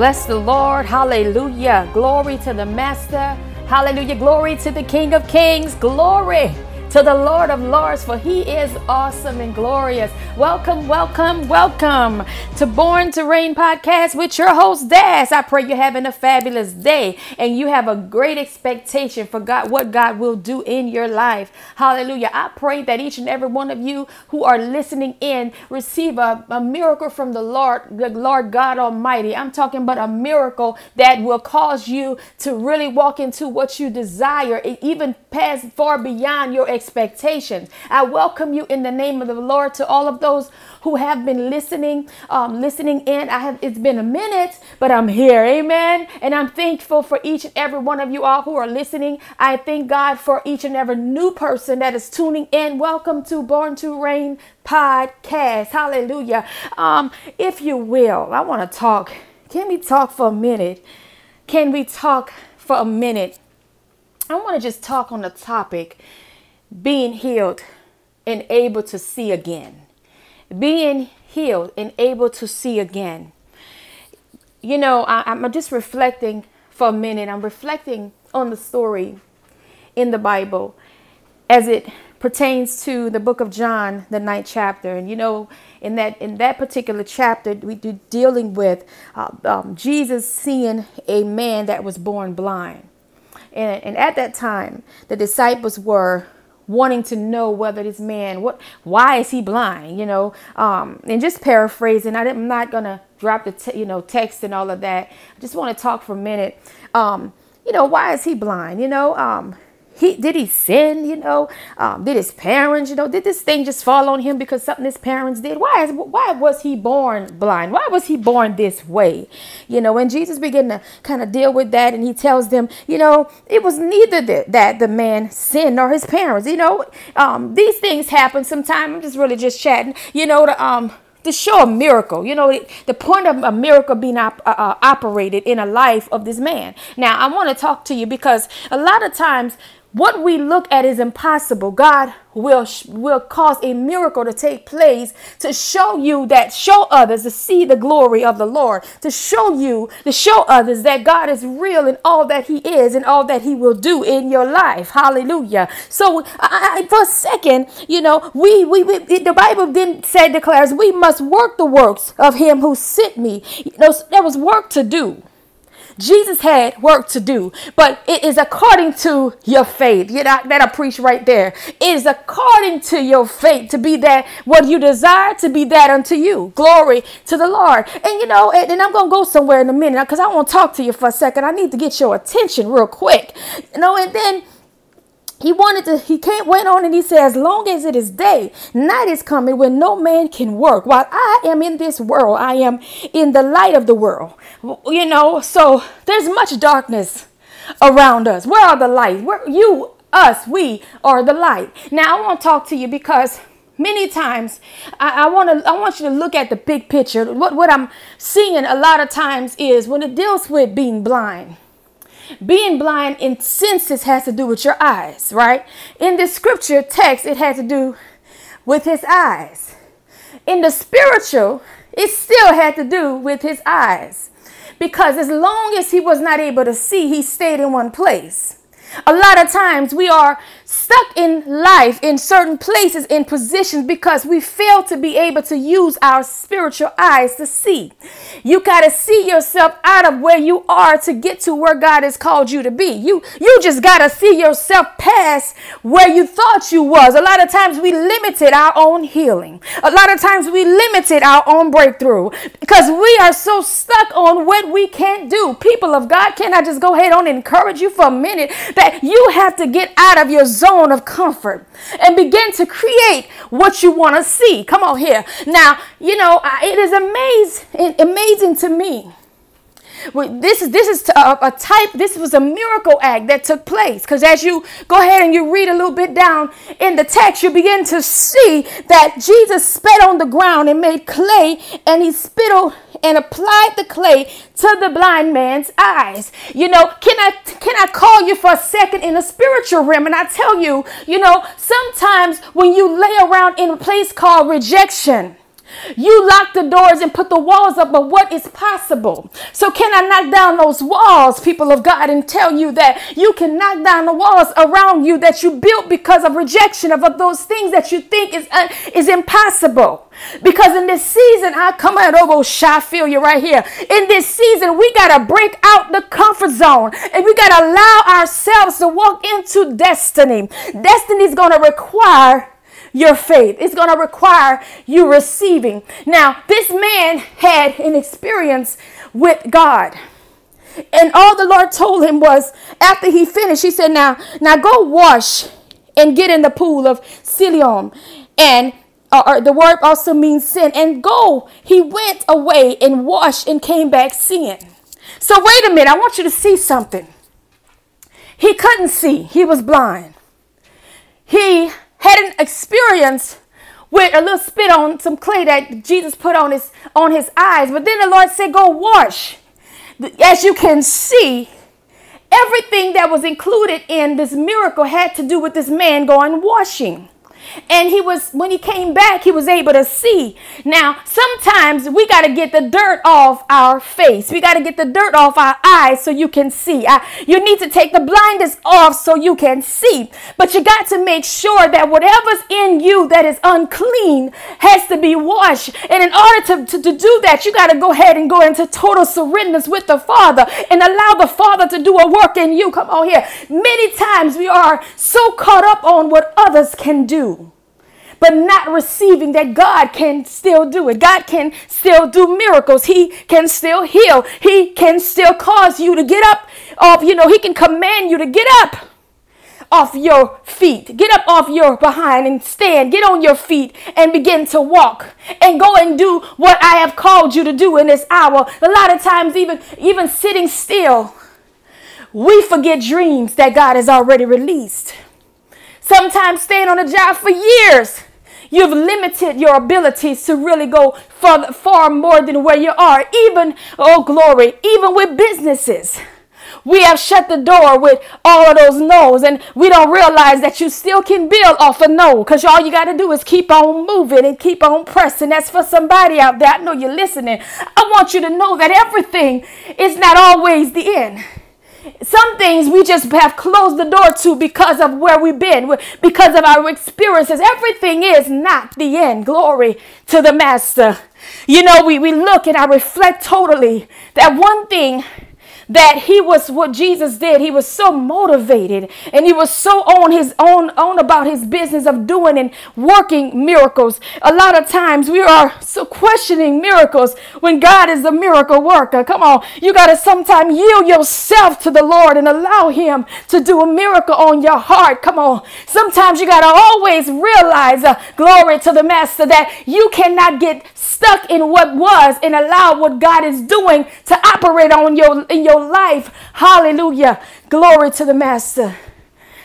Bless the Lord. Hallelujah. Glory to the Master. Hallelujah. Glory to the King of Kings. Glory to the Lord of Lords, for he is awesome and glorious. Welcome, welcome, welcome to Born to Reign podcast with your host, Das. I pray you're having a fabulous day and you have a great expectation for God, what God will do in your life. Hallelujah. I pray that each and every one of you who are listening in receive a, a miracle from the Lord, the Lord God Almighty. I'm talking about a miracle that will cause you to really walk into what you desire, even pass far beyond your expectations. I welcome you in the name of the Lord to all of those who have been listening, um, listening in. I have it's been a minute, but I'm here. Amen. And I'm thankful for each and every one of you all who are listening. I thank God for each and every new person that is tuning in. Welcome to Born to Reign podcast. Hallelujah. Um, if you will, I want to talk. Can we talk for a minute? Can we talk for a minute? I want to just talk on the topic being healed and able to see again. Being healed and able to see again. You know, I, am just reflecting for a minute. I'm reflecting on the story in the Bible as it pertains to the book of John, the ninth chapter. And you know, in that in that particular chapter, we do dealing with uh, um, Jesus seeing a man that was born blind. And, and at that time, the disciples were wanting to know whether this man what why is he blind you know? Um and just paraphrasing I am not gonna drop the you know text and all of that. I just want to talk for a minute. Um you know why is he blind you know? Um he did he sin you know? Um, did his parents you know did this thing just fall on him because something his parents did? Why is why was he born blind? Why was he born this way? You know and jesus began to kind of deal with that and he tells them you know it was neither the, that the man sinned nor his parents. You know um, these things happen sometimes. I'm just really just chatting you know the um to show a miracle. You know, the point of a miracle being op- uh, uh, operated in a life of this man. Now, I want to talk to you because a lot of times what we look at is impossible. God will will cause a miracle to take place to show you that show others to see the glory of the Lord, to show you to show others that God is real in all that he is and all that he will do in your life. Hallelujah. So I, for a second, you know, we, we we the Bible didn't say declares we must work the works of him who sent me. You know, there was work to do. Jesus had work to do, but it is according to your faith. You know, that I preach right there. It is according to your faith to be that what you desire to be that unto you. Glory to the Lord. And you know, and, and I'm gonna go somewhere in a minute because I want to talk to you for a second. I need to get your attention real quick. You know, and then he wanted to he can't went on and he said as long as it is day night is coming when no man can work. While i am in this world i am in the light of the world. You know so there's much darkness around us. Where are the lights? Where you us we are the light. Now i want to talk to you because many times I, I want to I want you to look at the big picture. What what I'm seeing a lot of times is when it deals with being blind being blind in senses has to do with your eyes, right? In the scripture text, it had to do with his eyes. In the spiritual, it still had to do with his eyes. Because as long as he was not able to see, he stayed in one place. A lot of times we are stuck in life in certain places in positions because we fail to be able to use our spiritual eyes to see. You got to see yourself out of where you are to get to where God has called you to be. You you just got to see yourself past where you thought you was. A lot of times we limited our own healing. A lot of times we limited our own breakthrough because we are so stuck on what we can't do. People of God, can I just go ahead on and encourage you for a minute you have to get out of your zone of comfort and begin to create what you want to see. Come on here. Now, you know, it is amazing, amazing to me. This is this is a, a type. This was a miracle act that took place. Because as you go ahead and you read a little bit down in the text, you begin to see that Jesus spat on the ground and made clay, and he spittled and applied the clay to the blind man's eyes. You know, can I can I call you for a second in the spiritual realm and I tell you, you know, sometimes when you lay around in a place called rejection, You lock the doors and put the walls up, but what is possible? So, can I knock down those walls, people of God, and tell you that you can knock down the walls around you that you built because of rejection of, of those things that you think is, uh, is impossible? Because in this season, I come out over shy feel you right here. In this season, we gotta break out the comfort zone and we gotta allow ourselves to walk into destiny. Destiny is gonna require your faith. It's going to require you receiving. Now, this man had an experience with God. And all the Lord told him was after he finished, he said, Now, now go wash and get in the pool of Siloam. And uh, or the word also means sin. And go. He went away and washed and came back seeing. So wait a minute, I want you to see something. He couldn't see, he was blind. He had an experience with a little spit on some clay that Jesus put on his on his eyes. But then the Lord said, "Go wash." As you can see, everything that was included in this miracle had to do with this man going washing and he was when he came back he was able to see. Now sometimes we got to get the dirt off our face. We got to get the dirt off our eyes so you can see. I, you need to take the blinders off so you can see. But you got to make sure that whatever's in you that is unclean has to be washed. And in order to, to, to do that you got to go ahead and go into total surrenders with the father and allow the father to do a work in you. Come on here. Many times we are so caught up on what others can do but not receiving that God can still do it. God can still do miracles. He can still heal. He can still cause you to get up off, you know, He can command you to get up off your feet. Get up off your behind and stand. Get on your feet and begin to walk and go and do what I have called you to do in this hour. A lot of times, even, even sitting still, we forget dreams that God has already released. Sometimes staying on a job for years You've limited your abilities to really go far, far more than where you are. Even, oh glory, even with businesses. We have shut the door with all of those no's, and we don't realize that you still can build off a no because all you got to do is keep on moving and keep on pressing. That's for somebody out there. I know you're listening. I want you to know that everything is not always the end. Some things we just have closed the door to because of where we've been, because of our experiences. Everything is not the end. Glory to the Master. You know, we, we look and I reflect totally that one thing that he was what Jesus did. He was so motivated and he was so on his own on about his business of doing and working miracles. A lot of times we are so questioning miracles when God is a miracle worker. Come on, you got to sometime yield yourself to the Lord and allow him to do a miracle on your heart. Come on. Sometimes you got to always realize uh, glory to the master that you cannot get stuck in what was and allow what God is doing to operate on your in your life. Hallelujah. Glory to the Master.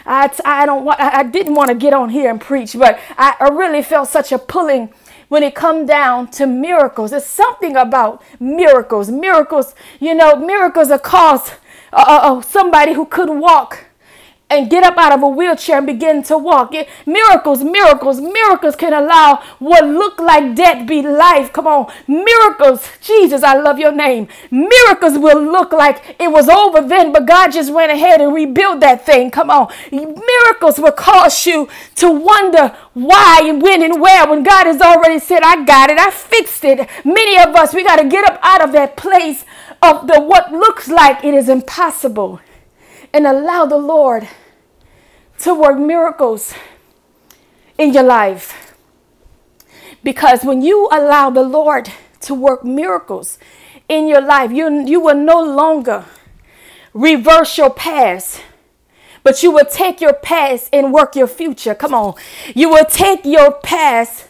I, I don't want, I didn't want to get on here and preach, but I, I really felt such a pulling when it come down to miracles. There's something about miracles. Miracles, you know, miracles are caused uh, uh, uh somebody who couldn't walk and get up out of a wheelchair and begin to walk. It, miracles, miracles, miracles can allow what looked like death be life. Come on. Miracles, Jesus, I love your name. Miracles will look like it was over then, but God just went ahead and rebuilt that thing. Come on. Miracles will cause you to wonder why and when and where when God has already said, I got it, I fixed it. Many of us, we got to get up out of that place of the what looks like it is impossible and allow the Lord to work miracles in your life. Because when you allow the Lord to work miracles in your life, you, you will no longer reverse your past, but you will take your past and work your future. Come on. You will take your past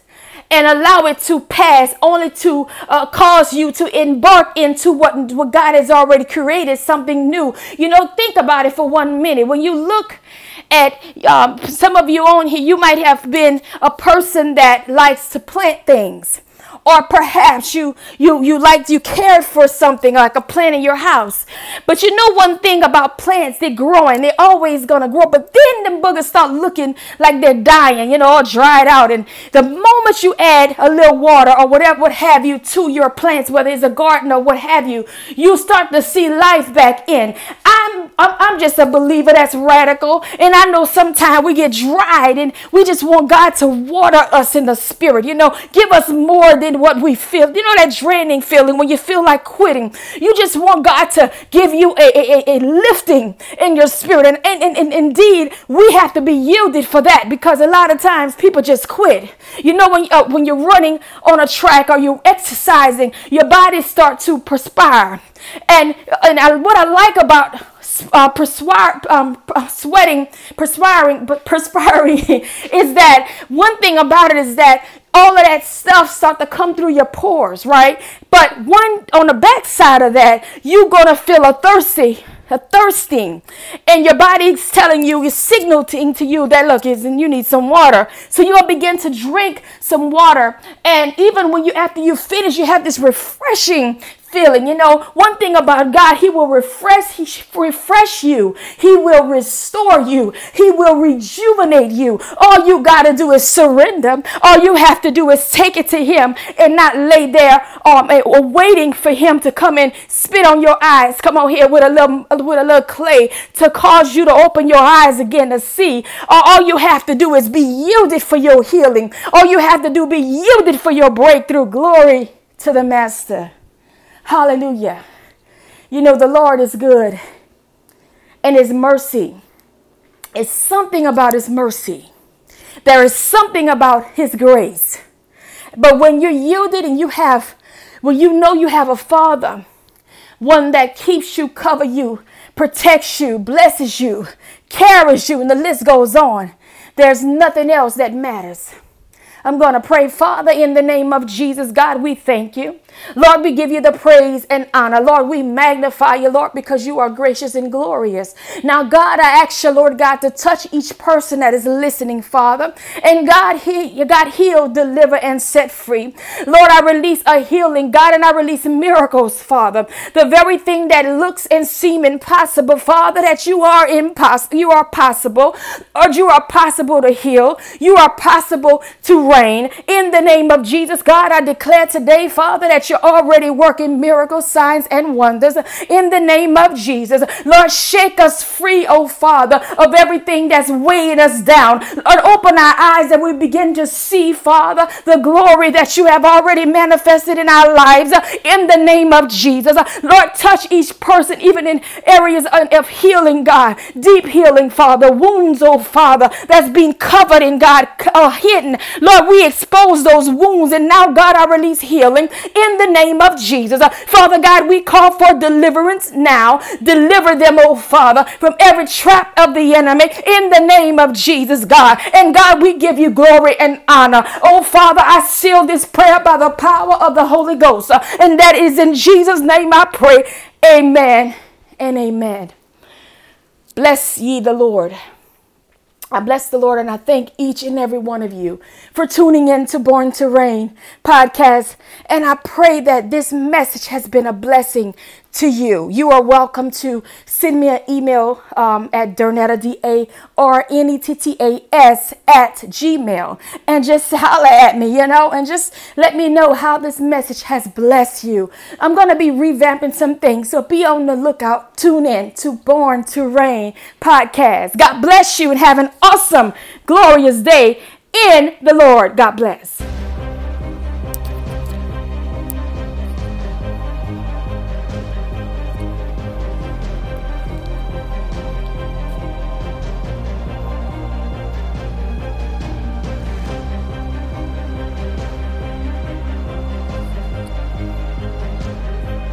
and allow it to pass only to uh, cause you to embark into what, what God has already created, something new. You know, think about it for one minute. When you look at um, some of you on here, you might have been a person that likes to plant things or perhaps you you you liked you cared for something like a plant in your house. But you know one thing about plants, they're growing, they're always gonna grow. But then the boogers start looking like they're dying, you know, all dried out. And the moment you add a little water or whatever, what have you, to your plants, whether it's a garden or what have you, you start to see life back in. I'm I'm, I'm just a believer that's radical, and I know sometimes we get dried and we just want God to water us in the spirit. You know, give us more than what we feel. You know that draining feeling when you feel like quitting. You just want God to give you a, a, a lifting in your spirit. And, and, and, and indeed, we have to be yielded for that because a lot of times people just quit. You know, when, uh, when you're running on a track or you're exercising, your body starts to perspire. And, and I, what I like about uh, um, uh, sweating, perspiring, perspiring is that one thing about it is that all of that stuff start to come through your pores, right? But one on the back side of that, you're gonna feel a thirsty, a thirsting, and your body's telling you, it's signaling to you that look, and you need some water. So you'll begin to drink some water, and even when you after you finish, you have this refreshing feeling. You know, one thing about God, He will refresh, He refresh you. He will restore you. He will rejuvenate you. All you got to do is surrender. All you have to do is take it to Him and not lay there um, waiting for Him to come and spit on your eyes. Come on here with a little with a little clay to cause you to open your eyes again to see. All you have to do is be yielded for your healing. All you have to do be yielded for your breakthrough. Glory to the Master. Hallelujah. You know, the Lord is good and His mercy is something about His mercy. There is something about His grace. But when you're yielded and you have, when you know you have a Father, one that keeps you, cover you, protects you, blesses you, carries you, and the list goes on, there's nothing else that matters. I'm going to pray, Father, in the name of Jesus. God, we thank you. Lord, we give you the praise and honor. Lord, we magnify you, Lord, because you are gracious and glorious. Now, God, I ask you, Lord God, to touch each person that is listening, Father. And God, he, you got healed, deliver, and set free. Lord, I release a healing, God, and I release miracles, Father. The very thing that looks and seem impossible, Father, that you are impossible, you are possible, or you are possible to heal. You are possible to reign. In the name of Jesus, God, I declare today, Father, that you're already working miracles, signs, and wonders in the name of Jesus. Lord, shake us free, oh Father, of everything that's weighing us down. Lord, open our eyes that we begin to see, Father, the glory that you have already manifested in our lives in the name of Jesus. Lord, touch each person, even in areas of healing, God, deep healing, Father, wounds, oh Father, that's being covered in God, uh, hidden. Lord, we expose those wounds, and now, God, I release healing in the name of Jesus. Uh, Father God, we call for deliverance now. Deliver them, oh Father, from every trap of the enemy in the name of Jesus, God. And God, we give you glory and honor. Oh Father, I seal this prayer by the power of the Holy Ghost. Uh, and that is in Jesus' name I pray. Amen and amen. Bless ye the Lord. I bless the Lord and I thank each and every one of you for tuning in to Born to Reign podcast. And I pray that this message has been a blessing to you. You are welcome to send me an email um, at Darnetta, D-A-R-N-E-T-T-A-S at Gmail and just holler at me, you know, and just let me know how this message has blessed you. I'm going to be revamping some things, so be on the lookout. Tune in to Born to Reign podcast. God bless you and have an awesome, glorious day in the Lord. God bless.